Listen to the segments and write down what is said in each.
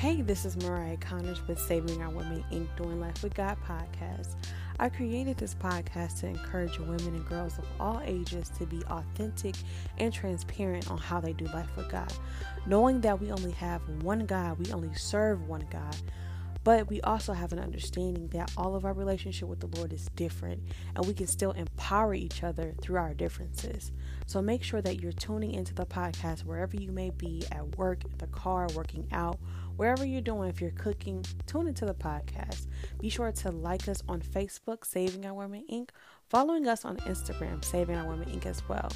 Hey, this is Mariah Connors with Saving Our Women Inc. Doing Life with God podcast. I created this podcast to encourage women and girls of all ages to be authentic and transparent on how they do life with God. Knowing that we only have one God, we only serve one God, but we also have an understanding that all of our relationship with the Lord is different and we can still empower each other through our differences. So make sure that you're tuning into the podcast wherever you may be at work, in the car, working out, wherever you're doing. If you're cooking, tune into the podcast. Be sure to like us on Facebook, Saving Our Women Inc., following us on Instagram, Saving Our Women Inc. as well.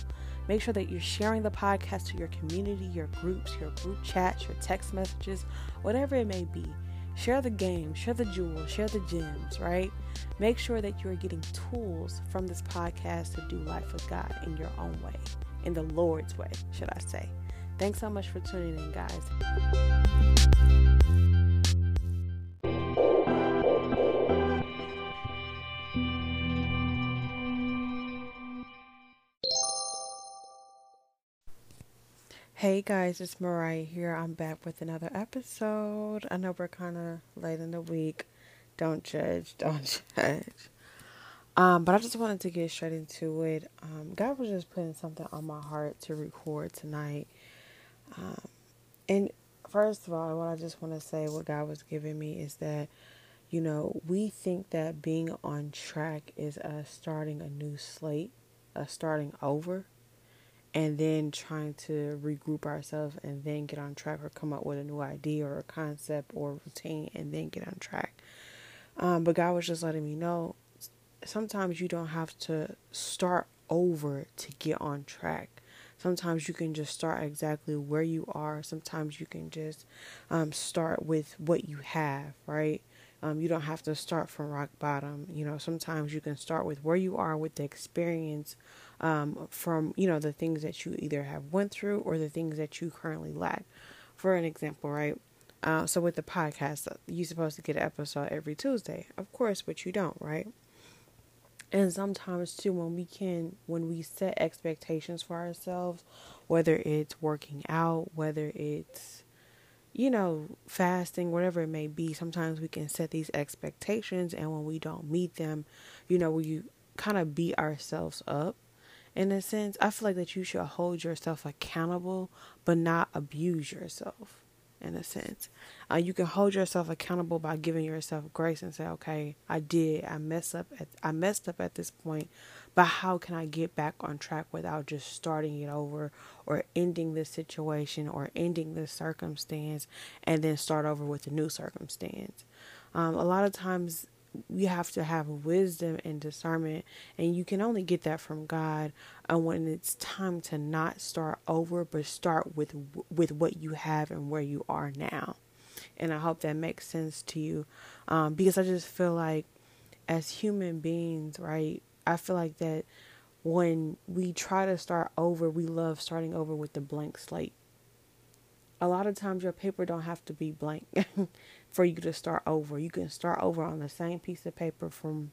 Make sure that you're sharing the podcast to your community, your groups, your group chats, your text messages, whatever it may be. Share the game, share the jewels, share the gems, right? Make sure that you are getting tools from this podcast to do life with God in your own way, in the Lord's way, should I say. Thanks so much for tuning in, guys. Hey guys, it's Mariah here. I'm back with another episode. I know we're kind of late in the week. Don't judge, don't judge. Um, but I just wanted to get straight into it. Um, God was just putting something on my heart to record tonight. Um, and first of all, what I just want to say, what God was giving me is that, you know, we think that being on track is us starting a new slate, us starting over and then trying to regroup ourselves and then get on track or come up with a new idea or a concept or routine and then get on track. Um, but God was just letting me know sometimes you don't have to start over to get on track. Sometimes you can just start exactly where you are. Sometimes you can just um, start with what you have, right? Um, you don't have to start from rock bottom. You know, sometimes you can start with where you are with the experience um, from you know the things that you either have went through or the things that you currently lack. For an example, right? Uh, so with the podcast, you're supposed to get an episode every Tuesday, of course, but you don't, right? And sometimes too, when we can, when we set expectations for ourselves, whether it's working out, whether it's you know, fasting, whatever it may be, sometimes we can set these expectations, and when we don't meet them, you know, we kind of beat ourselves up in a sense, I feel like that you should hold yourself accountable, but not abuse yourself. In a sense, uh, you can hold yourself accountable by giving yourself grace and say, "Okay, I did. I messed up. At, I messed up at this point, but how can I get back on track without just starting it over or ending this situation or ending this circumstance and then start over with a new circumstance?" Um, a lot of times you have to have wisdom and discernment and you can only get that from God and when it's time to not start over but start with with what you have and where you are now. And I hope that makes sense to you um, because I just feel like as human beings right I feel like that when we try to start over we love starting over with the blank slate a lot of times your paper don't have to be blank for you to start over. You can start over on the same piece of paper from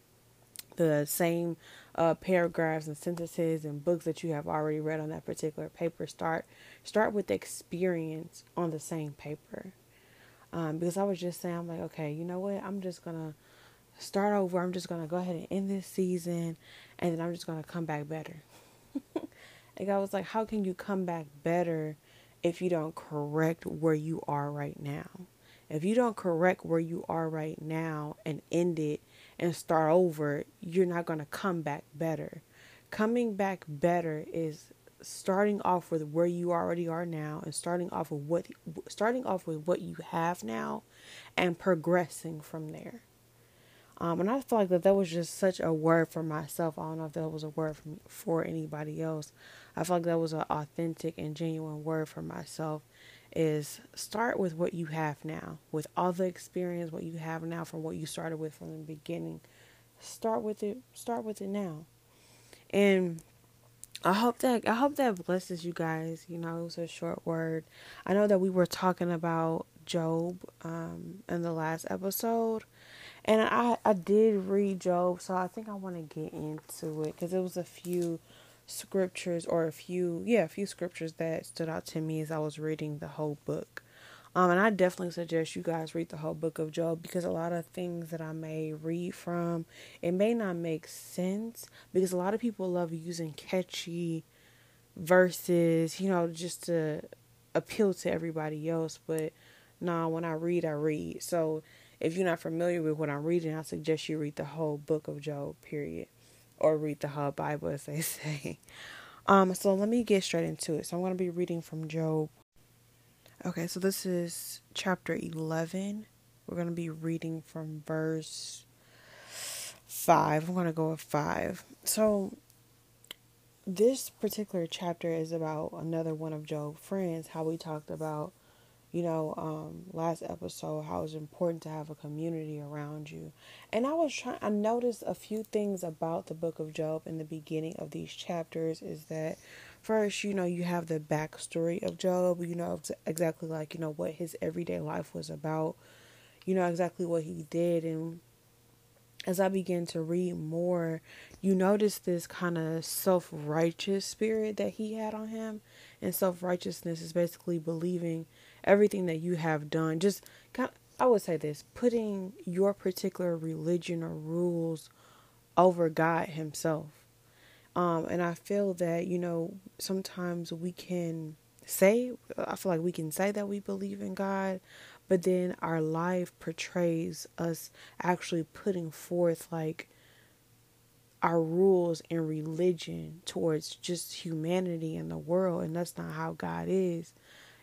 the same uh, paragraphs and sentences and books that you have already read on that particular paper. Start start with experience on the same paper. Um, because I was just saying, I'm like, okay, you know what? I'm just gonna start over. I'm just gonna go ahead and end this season, and then I'm just gonna come back better. and I was like, how can you come back better if you don't correct where you are right now? If you don't correct where you are right now and end it and start over, you're not going to come back better. Coming back better is starting off with where you already are now and starting off with what starting off with what you have now and progressing from there. Um, and I feel like that that was just such a word for myself. I don't know if that was a word for, for anybody else. I feel like that was an authentic and genuine word for myself is start with what you have now, with all the experience what you have now from what you started with from the beginning. Start with it. Start with it now, and I hope that I hope that blesses you guys. You know, it was a short word. I know that we were talking about Job um, in the last episode, and I I did read Job, so I think I want to get into it because it was a few scriptures or a few yeah a few scriptures that stood out to me as I was reading the whole book. Um, and I definitely suggest you guys read the whole book of Job because a lot of things that I may read from, it may not make sense because a lot of people love using catchy verses, you know, just to appeal to everybody else. But nah, when I read, I read. So if you're not familiar with what I'm reading, I suggest you read the whole book of Job, period. Or read the whole Bible, as they say. Um, so let me get straight into it. So I'm going to be reading from Job Okay, so this is chapter 11. We're going to be reading from verse 5. I'm going to go with 5. So, this particular chapter is about another one of Job's friends, how we talked about, you know, um, last episode, how it's important to have a community around you. And I was trying, I noticed a few things about the book of Job in the beginning of these chapters is that first, you know, you have the backstory of Job. You know exactly like you know what his everyday life was about. You know exactly what he did, and as I began to read more, you notice this kind of self righteous spirit that he had on him. And self righteousness is basically believing everything that you have done. Just kind of, I would say this putting your particular religion or rules over God Himself. Um, and I feel that, you know, sometimes we can say, I feel like we can say that we believe in God, but then our life portrays us actually putting forth like our rules and religion towards just humanity and the world, and that's not how God is.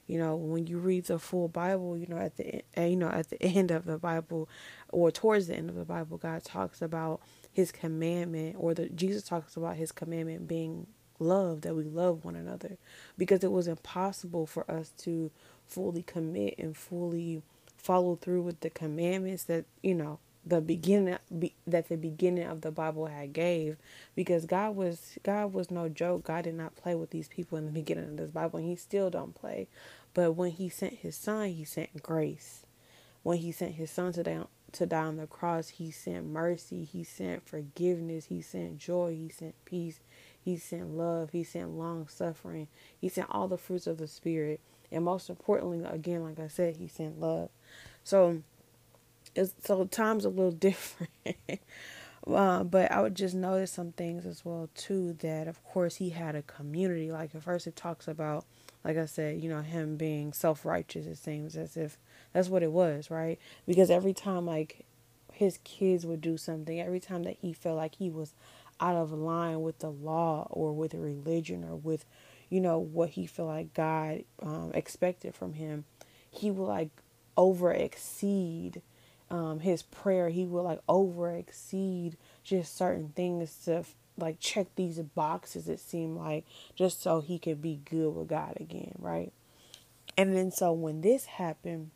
You know, when you read the full Bible, you know at the eh, you know at the end of the Bible, or towards the end of the Bible, God talks about his commandment or the Jesus talks about his commandment being love that we love one another because it was impossible for us to fully commit and fully follow through with the commandments that you know the beginning be, that the beginning of the Bible had gave because God was God was no joke. God did not play with these people in the beginning of this Bible and he still don't play. But when he sent his son, he sent grace. When he sent his son to down to die on the cross, he sent mercy, he sent forgiveness, he sent joy, he sent peace, he sent love, he sent long suffering, he sent all the fruits of the spirit, and most importantly, again, like I said, he sent love. So it's so times a little different. uh, but I would just notice some things as well too that of course he had a community. Like at first it talks about like I said, you know, him being self righteous, it seems as if that's what it was, right? Because every time like his kids would do something, every time that he felt like he was out of line with the law or with religion or with, you know, what he felt like God um, expected from him, he would like over exceed um, his prayer. He would like over exceed just certain things to like check these boxes. It seemed like just so he could be good with God again, right? And then so when this happened,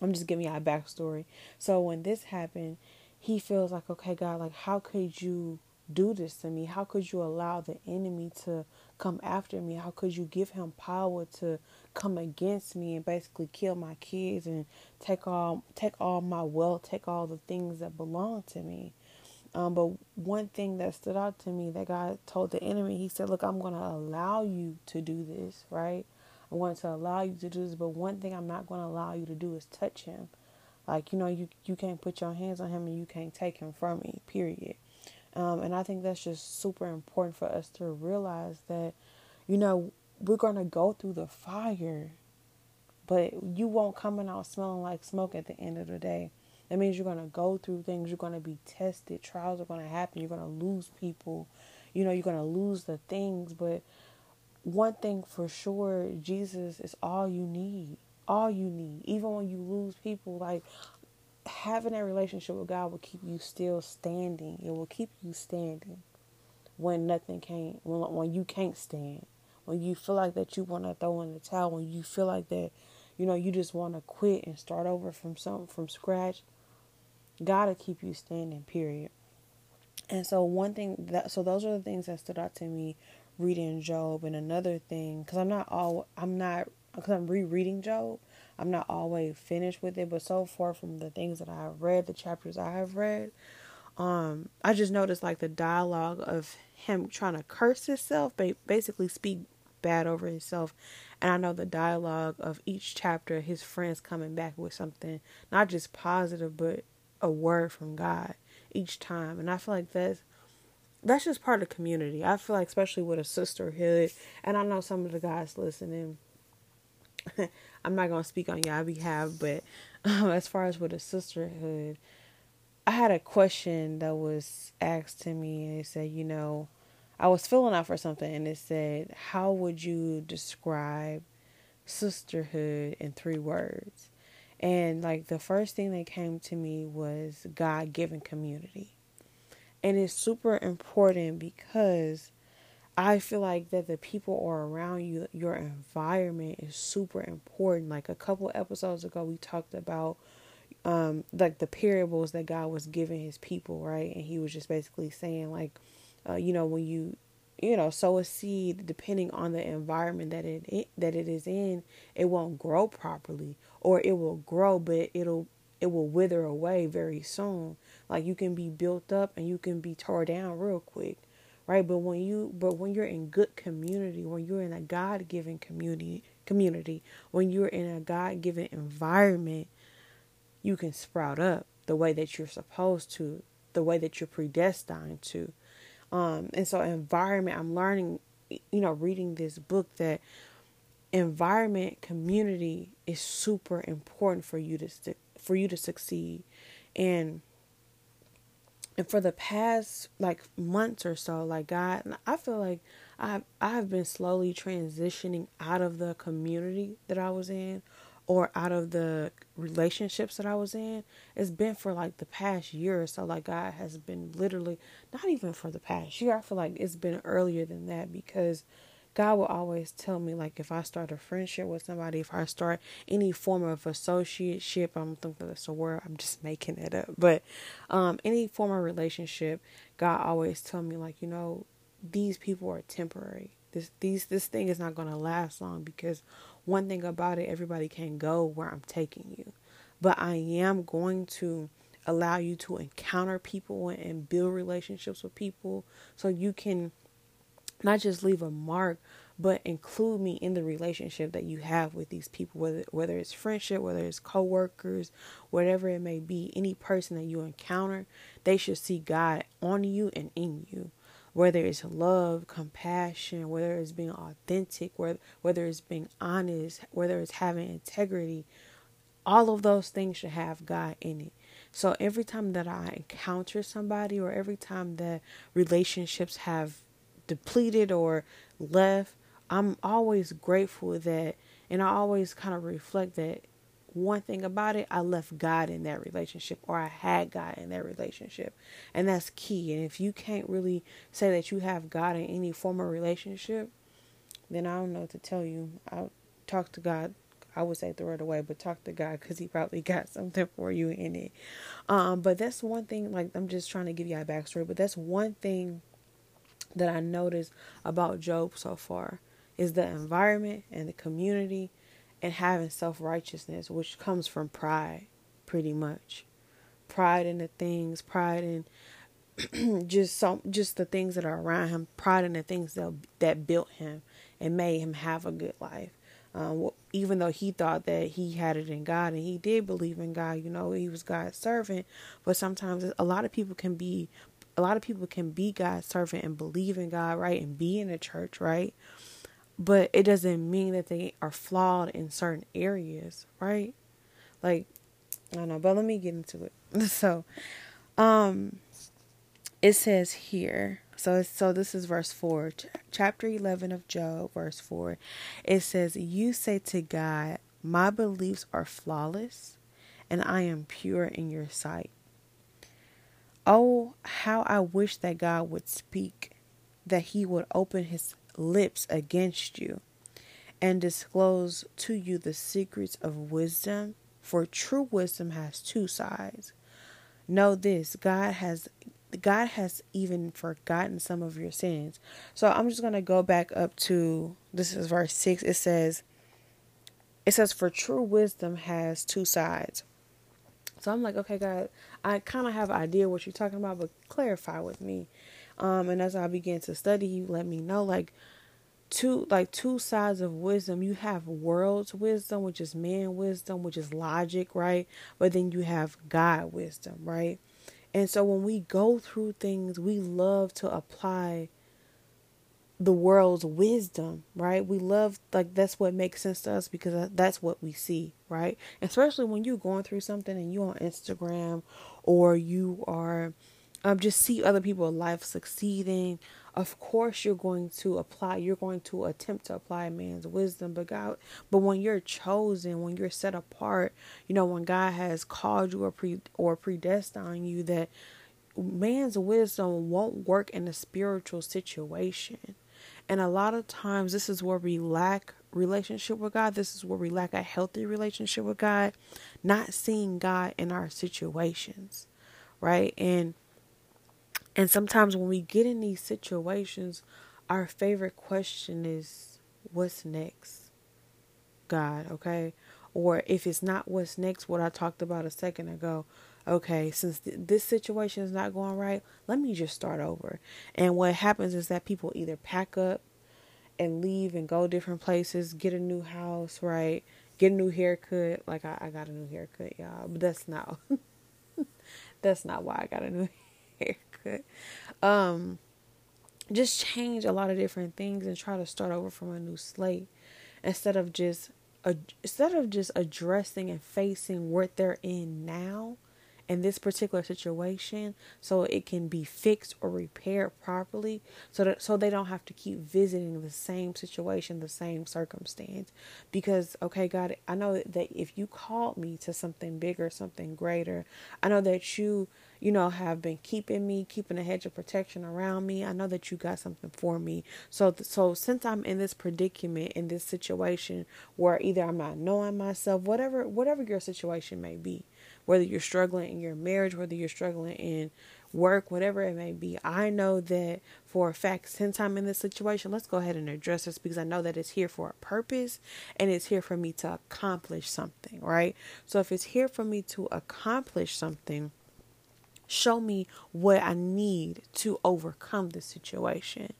I'm just giving you a backstory. So when this happened, he feels like, okay, God, like, how could you do this to me? How could you allow the enemy to come after me? How could you give him power to come against me and basically kill my kids and take all take all my wealth, take all the things that belong to me? Um, but one thing that stood out to me that God told the enemy, He said, "Look, I'm going to allow you to do this, right? I'm going to allow you to do this, but one thing I'm not going to allow you to do is touch him. Like, you know, you, you can't put your hands on him and you can't take him from me, period. Um, and I think that's just super important for us to realize that, you know, we're going to go through the fire, but you won't come out smelling like smoke at the end of the day. That means you're going to go through things. You're going to be tested. Trials are going to happen. You're going to lose people. You know, you're going to lose the things, but one thing for sure, Jesus is all you need. All you need. Even when you lose people, like having a relationship with God will keep you still standing. It will keep you standing when nothing can't, when when you can't stand. When you feel like that you want to throw in the towel, when you feel like that, you know, you just want to quit and start over from something from scratch. God will keep you standing, period. And so one thing that so those are the things that stood out to me reading Job and another thing because I'm not all I'm not because I'm rereading Job. I'm not always finished with it, but so far from the things that I have read, the chapters I have read, um, I just noticed like the dialogue of him trying to curse himself, basically speak bad over himself And I know the dialogue of each chapter, his friends coming back with something, not just positive, but a word from God each time. And I feel like that's that's just part of community. I feel like especially with a sisterhood, and I know some of the guys listening. I'm not gonna speak on y'all behalf, but um, as far as with a sisterhood, I had a question that was asked to me, and it said, you know, I was filling out for something, and it said, how would you describe sisterhood in three words? And like the first thing that came to me was God given community. And it's super important because I feel like that the people are around you, your environment is super important. Like a couple episodes ago, we talked about um, like the parables that God was giving his people, right? And he was just basically saying, like, uh, you know, when you you know sow a seed depending on the environment that it, that it is in it won't grow properly or it will grow but it'll it will wither away very soon like you can be built up and you can be tore down real quick right but when you but when you're in good community when you're in a god-given community community when you're in a god-given environment you can sprout up the way that you're supposed to the way that you're predestined to um, and so environment, I'm learning, you know, reading this book that environment, community is super important for you to for you to succeed. And and for the past like months or so, like God, I feel like I I have been slowly transitioning out of the community that I was in or out of the relationships that I was in, it's been for like the past year or so. Like God has been literally, not even for the past year. I feel like it's been earlier than that because God will always tell me like if I start a friendship with somebody, if I start any form of associateship, I'm thinking that's a word. I'm just making it up, but um, any form of relationship, God always tell me like you know these people are temporary. This these this thing is not going to last long because one thing about it, everybody can go where I'm taking you. But I am going to allow you to encounter people and build relationships with people so you can not just leave a mark but include me in the relationship that you have with these people whether whether it's friendship whether it's coworkers whatever it may be any person that you encounter they should see God on you and in you whether it's love, compassion, whether it's being authentic, whether, whether it's being honest, whether it's having integrity, all of those things should have God in it. So every time that I encounter somebody or every time that relationships have depleted or left, I'm always grateful that and I always kind of reflect that one thing about it, I left God in that relationship or I had God in that relationship. And that's key. And if you can't really say that you have God in any form of relationship, then I don't know what to tell you. I'll talk to God. I would say throw it away, but talk to God because He probably got something for you in it. Um, but that's one thing. Like I'm just trying to give you a backstory, but that's one thing that I noticed about Job so far is the environment and the community and having self righteousness, which comes from pride, pretty much. Pride in the things, pride in just some, just the things that are around him, pride in the things that that built him and made him have a good life. Um, even though he thought that he had it in God and he did believe in God, you know, he was God's servant. But sometimes a lot of people can be, a lot of people can be God's servant and believe in God, right, and be in the church, right but it doesn't mean that they are flawed in certain areas, right? Like, I don't know, but let me get into it. So, um, it says here, so so this is verse four, ch- chapter eleven of Job, verse four. It says, "You say to God, My beliefs are flawless, and I am pure in Your sight." Oh, how I wish that God would speak, that He would open His lips against you and disclose to you the secrets of wisdom, for true wisdom has two sides. Know this, God has God has even forgotten some of your sins. So I'm just going to go back up to this is verse 6. It says it says for true wisdom has two sides. So I'm like, okay, God, I kind of have an idea what you're talking about, but clarify with me. Um, and as I began to study, you let me know like two like two sides of wisdom. You have world's wisdom, which is man wisdom, which is logic, right? But then you have God wisdom, right? And so when we go through things, we love to apply the world's wisdom, right? We love like that's what makes sense to us because that's what we see, right? Especially when you're going through something and you're on Instagram or you are um just see other people life succeeding. Of course you're going to apply you're going to attempt to apply man's wisdom, but God but when you're chosen, when you're set apart, you know, when God has called you or pre or predestined you that man's wisdom won't work in a spiritual situation and a lot of times, this is where we lack relationship with God. This is where we lack a healthy relationship with God, not seeing God in our situations, right? And and sometimes when we get in these situations, our favorite question is, "What's next?" God, okay? Or if it's not what's next, what I talked about a second ago, okay, since th- this situation is not going right, let me just start over. And what happens is that people either pack up and leave and go different places, get a new house, right? Get a new haircut. Like I, I got a new haircut, y'all, but that's not that's not why I got a new haircut. Um just change a lot of different things and try to start over from a new slate instead of just instead of just addressing and facing what they're in now in this particular situation so it can be fixed or repaired properly so that so they don't have to keep visiting the same situation the same circumstance. Because okay God I know that if you called me to something bigger something greater I know that you you know have been keeping me keeping a hedge of protection around me. I know that you got something for me. So so since I'm in this predicament in this situation where either I'm not knowing myself whatever whatever your situation may be whether you're struggling in your marriage, whether you're struggling in work, whatever it may be. I know that for a fact, since I'm in this situation, let's go ahead and address this because I know that it's here for a purpose and it's here for me to accomplish something, right? So if it's here for me to accomplish something, show me what I need to overcome the situation.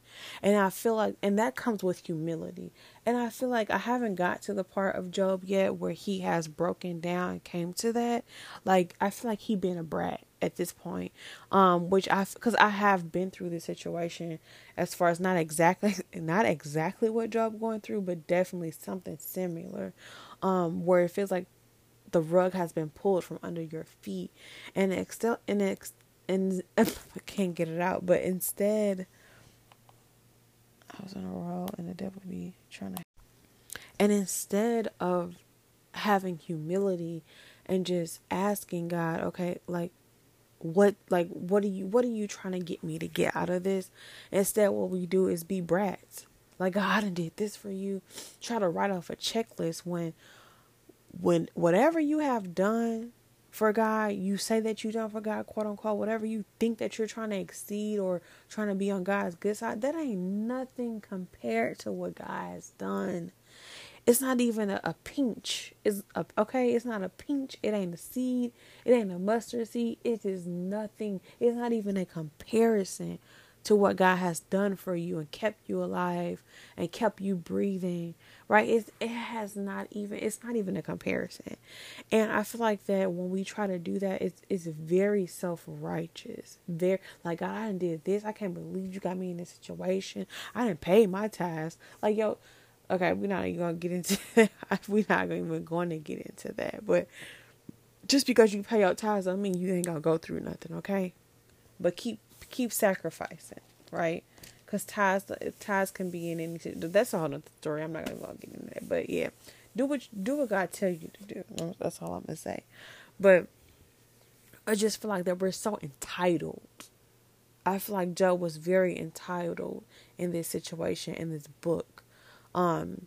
And I feel like, and that comes with humility. And I feel like I haven't got to the part of Job yet where he has broken down and came to that. Like, I feel like he been a brat at this point. Um, which I, cause I have been through this situation as far as not exactly, not exactly what Job going through, but definitely something similar. Um, where it feels like the rug has been pulled from under your feet. And excel and ex and I can't get it out but instead I was on a roll and the devil be trying to and instead of having humility and just asking God okay like what like what are you what are you trying to get me to get out of this? Instead what we do is be brats. Like God did this for you. Try to write off a checklist when when whatever you have done for God, you say that you done for God, quote unquote, whatever you think that you're trying to exceed or trying to be on God's good side, that ain't nothing compared to what God has done. It's not even a, a pinch. It's a, okay. It's not a pinch. It ain't a seed. It ain't a mustard seed. It is nothing. It's not even a comparison to what God has done for you and kept you alive and kept you breathing, right? It it has not even it's not even a comparison. And I feel like that when we try to do that, it's it's very self righteous. Very like God, I did this. I can't believe you got me in this situation. I didn't pay my tithes. Like yo, okay, we're not even gonna get into we're not even going to get into that. But just because you pay your tithes, I mean you ain't gonna go through nothing, okay? But keep keep sacrificing, right? Because tithes tithes can be in any. That's a whole other story. I'm not gonna get into that, but yeah, do what do what God tell you to do. That's all I'm gonna say. But I just feel like that we're so entitled. I feel like Job was very entitled in this situation in this book. Um,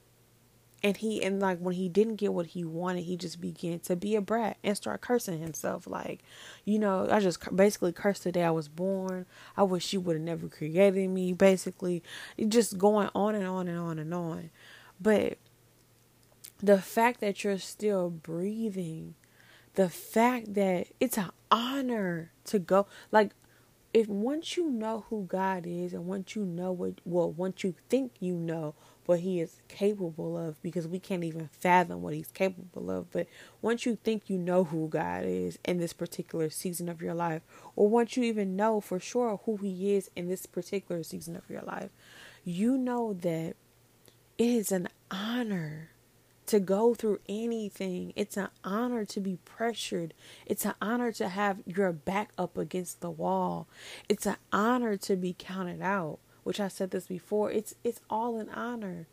and he and like when he didn't get what he wanted he just began to be a brat and start cursing himself. Like you know i just basically cursed the day i was born. I wish you would have never created me. Basically just going on and on and on and on. But the fact that you're still breathing the fact that it's an honor to go like if once you know who God is and once you know what well once you think you know what he is capable of because we can't even fathom what he's capable of but once you think you know who God is in this particular season of your life or once you even know for sure who he is in this particular season of your life you know that it is an honor to go through anything. It's an honor to be pressured. It's an honor to have your back up against the wall. It's an honor to be counted out, which I said this before. It's it's all an honor.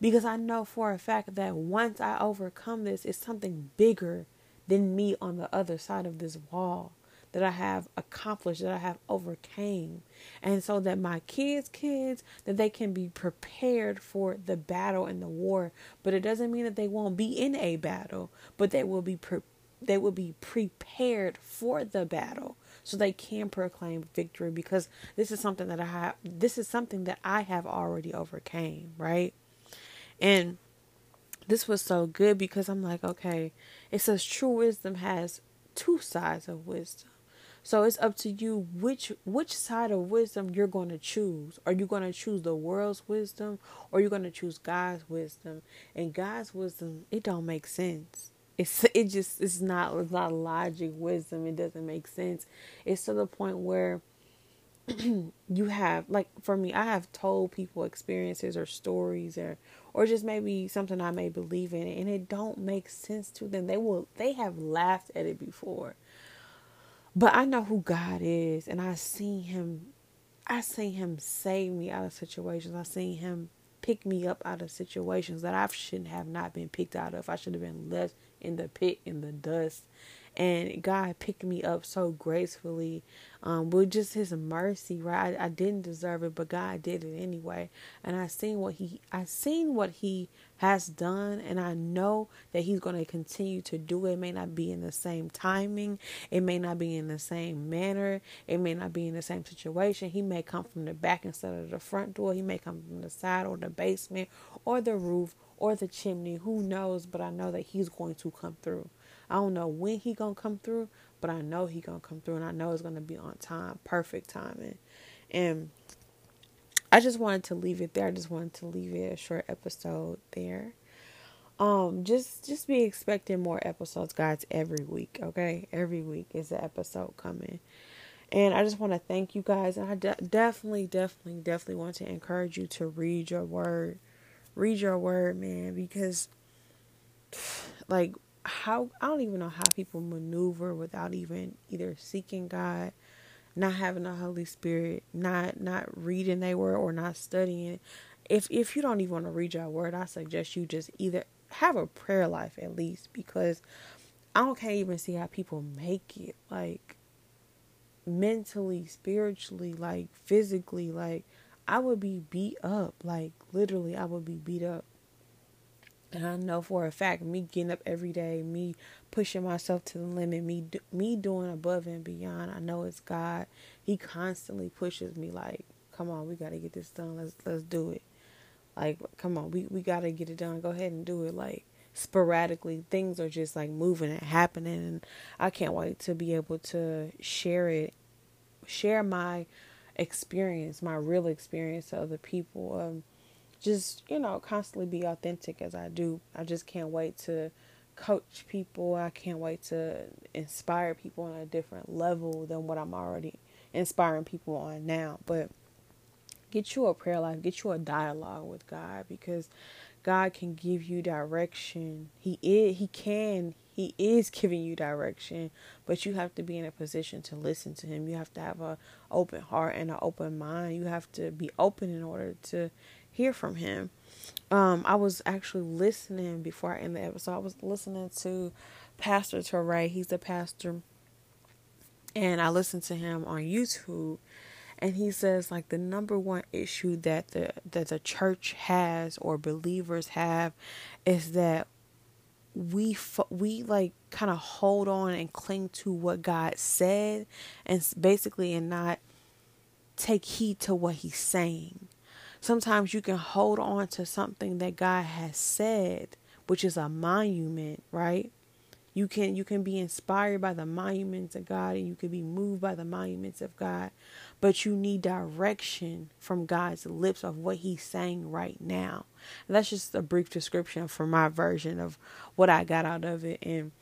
Because I know for a fact that once I overcome this, it's something bigger than me on the other side of this wall that I have accomplished, that I have overcame. And so that my kids' kids, that they can be prepared for the battle and the war. But it doesn't mean that they won't be in a battle, but they will be pre- they will be prepared for the battle so they can proclaim victory because this is something that I have this is something that I have already overcame, right? And this was so good because I'm like, okay, it says true wisdom has two sides of wisdom. So it's up to you which which side of wisdom you're going to choose. Are you going to choose the world's wisdom or are you going to choose God's wisdom? And God's wisdom, it don't make sense. It's it just it's not it's not logic wisdom. It doesn't make sense. It's to the point where you have like for me, I have told people experiences or stories or or just maybe something I may believe in and it don't make sense to them. They will they have laughed at it before but I know who God is, and I seen Him. I seen Him save me out of situations. I seen Him pick me up out of situations that I shouldn't have not been picked out of. I should have been left in the pit in the dust and God picked me up so gracefully um, with just His mercy. Right, I, I, didn't deserve it, but God did it anyway. And I seen what He, I seen what He has done, and I know that He's going to continue to do it. It may not be in the same timing, it may not be in the same manner, it may not be in the same situation. He may come from the back instead of the front door. He may come from the side or the basement or the roof or the chimney. Who knows? But I know that He's going to come through. I don't know when he gonna come through, but I know he gonna come through, and I know it's gonna be on time, perfect timing. And I just wanted to leave it there. I just wanted to leave it a short episode there. Um, just just be expecting more episodes, guys, every week. Okay, every week is an episode coming. And I just want to thank you guys. And I de- definitely, definitely, definitely want to encourage you to read your word. Read your word, man, because like how I don't even know how people maneuver without even either seeking God, not having the Holy Spirit, not not reading their word or not studying. If if you don't even want to read your word, I suggest you just either have a prayer life at least because I don't can't even see how people make it like mentally, spiritually, like physically, like I would be beat up, like literally I would be beat up and I know for a fact, me getting up every day, me pushing myself to the limit, me me doing above and beyond. I know it's God. He constantly pushes me like, "Come on, we got to get this done. Let's let's do it." Like, come on, we we got to get it done. Go ahead and do it. Like sporadically, things are just like moving and happening, and I can't wait to be able to share it, share my experience, my real experience to other people. Um, just, you know, constantly be authentic as I do. I just can't wait to coach people. I can't wait to inspire people on a different level than what I'm already inspiring people on now. But get you a prayer life, get you a dialogue with God because God can give you direction. He is he can he is giving you direction, but you have to be in a position to listen to him. You have to have a open heart and an open mind. You have to be open in order to hear from him. Um, I was actually listening before I end the episode. I was listening to Pastor Torrey. He's a pastor, and I listened to him on YouTube. And he says like the number one issue that the that the church has or believers have is that we we like kind of hold on and cling to what God said and basically and not take heed to what he's saying sometimes you can hold on to something that God has said, which is a monument, right? You can you can be inspired by the monuments of God and you can be moved by the monuments of God, but you need direction from God's lips of what he's saying right now. And that's just a brief description for my version of what I got out of it and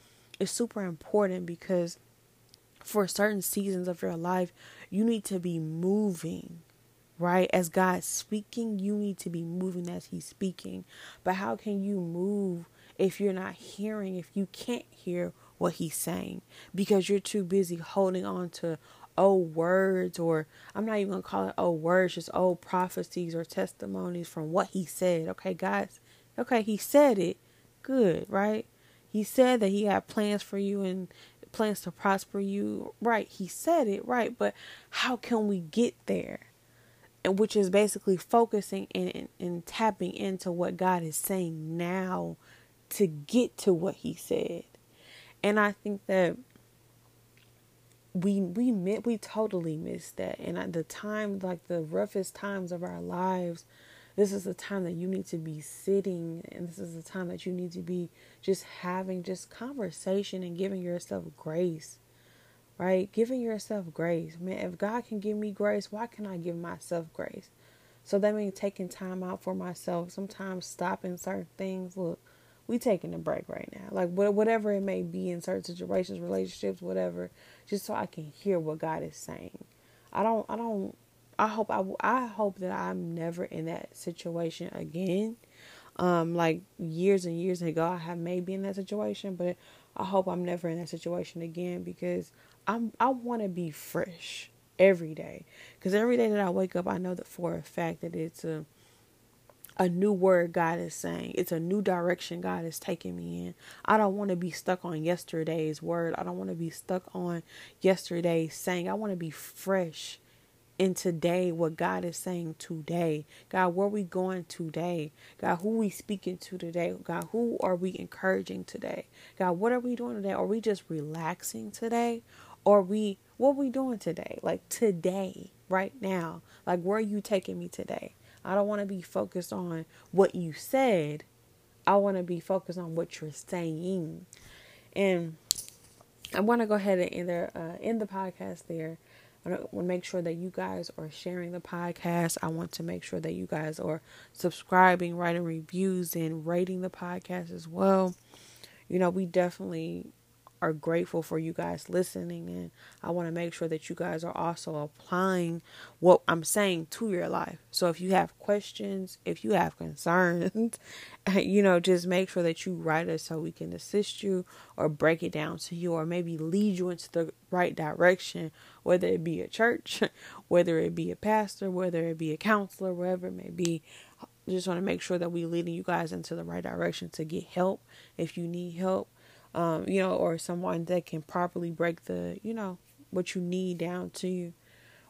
it's super important because for certain seasons of your life, you need to be moving right? As God's speaking, you need to be moving as He's speaking. But how can you move if you're not hearing, if you can't hear what He's saying? Because you're too busy holding on to old words, or I'm not even going to call it old words, just old prophecies or testimonies from what He said. Okay, guys, okay, He said it. Good, right? He said that He had plans for you and plans to prosper you. Right, He said it, right? But how can we get there? Which is basically focusing and, and tapping into what God is saying now to get to what He said. And I think that we we we totally missed that. And at the time, like the roughest times of our lives, this is the time that you need to be sitting, and this is the time that you need to be just having just conversation and giving yourself grace right? Giving yourself grace. Man, if God can give me grace, why can I give myself grace? So that means taking time out for myself, sometimes stopping certain things. Look, we taking a break right now. Like whatever it may be in certain situations, relationships, whatever, just so I can hear what God is saying. I don't I don't I hope I I hope that I'm never in that situation again. Um like years and years ago I have maybe in that situation, but I hope I'm never in that situation again because I'm I want to be fresh every day because every day that I wake up, I know that for a fact that it's a a new word God is saying. It's a new direction God is taking me in. I don't want to be stuck on yesterday's word. I don't want to be stuck on yesterday's saying. I want to be fresh in today what God is saying today. God, where we going today? God, who we speaking to today? God, who are we encouraging today? God, what are we doing today? Are we just relaxing today? Or we what are we doing today? Like today, right now. Like where are you taking me today? I don't want to be focused on what you said. I want to be focused on what you're saying. And I want to go ahead and uh, end the podcast there. I want to make sure that you guys are sharing the podcast. I want to make sure that you guys are subscribing, writing reviews, and rating the podcast as well. You know, we definitely are grateful for you guys listening and I want to make sure that you guys are also applying what I'm saying to your life. So if you have questions, if you have concerns, you know, just make sure that you write us so we can assist you or break it down to you or maybe lead you into the right direction, whether it be a church, whether it be a pastor, whether it be a counselor, wherever it may be. Just want to make sure that we're leading you guys into the right direction to get help if you need help um, you know, or someone that can properly break the, you know, what you need down to you.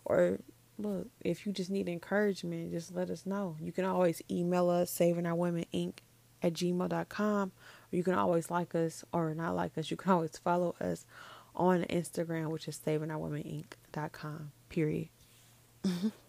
Or look, if you just need encouragement, just let us know. You can always email us, saving our women inc at gmail.com. Or you can always like us or not like us. You can always follow us on Instagram, which is saving our women inc.com, period.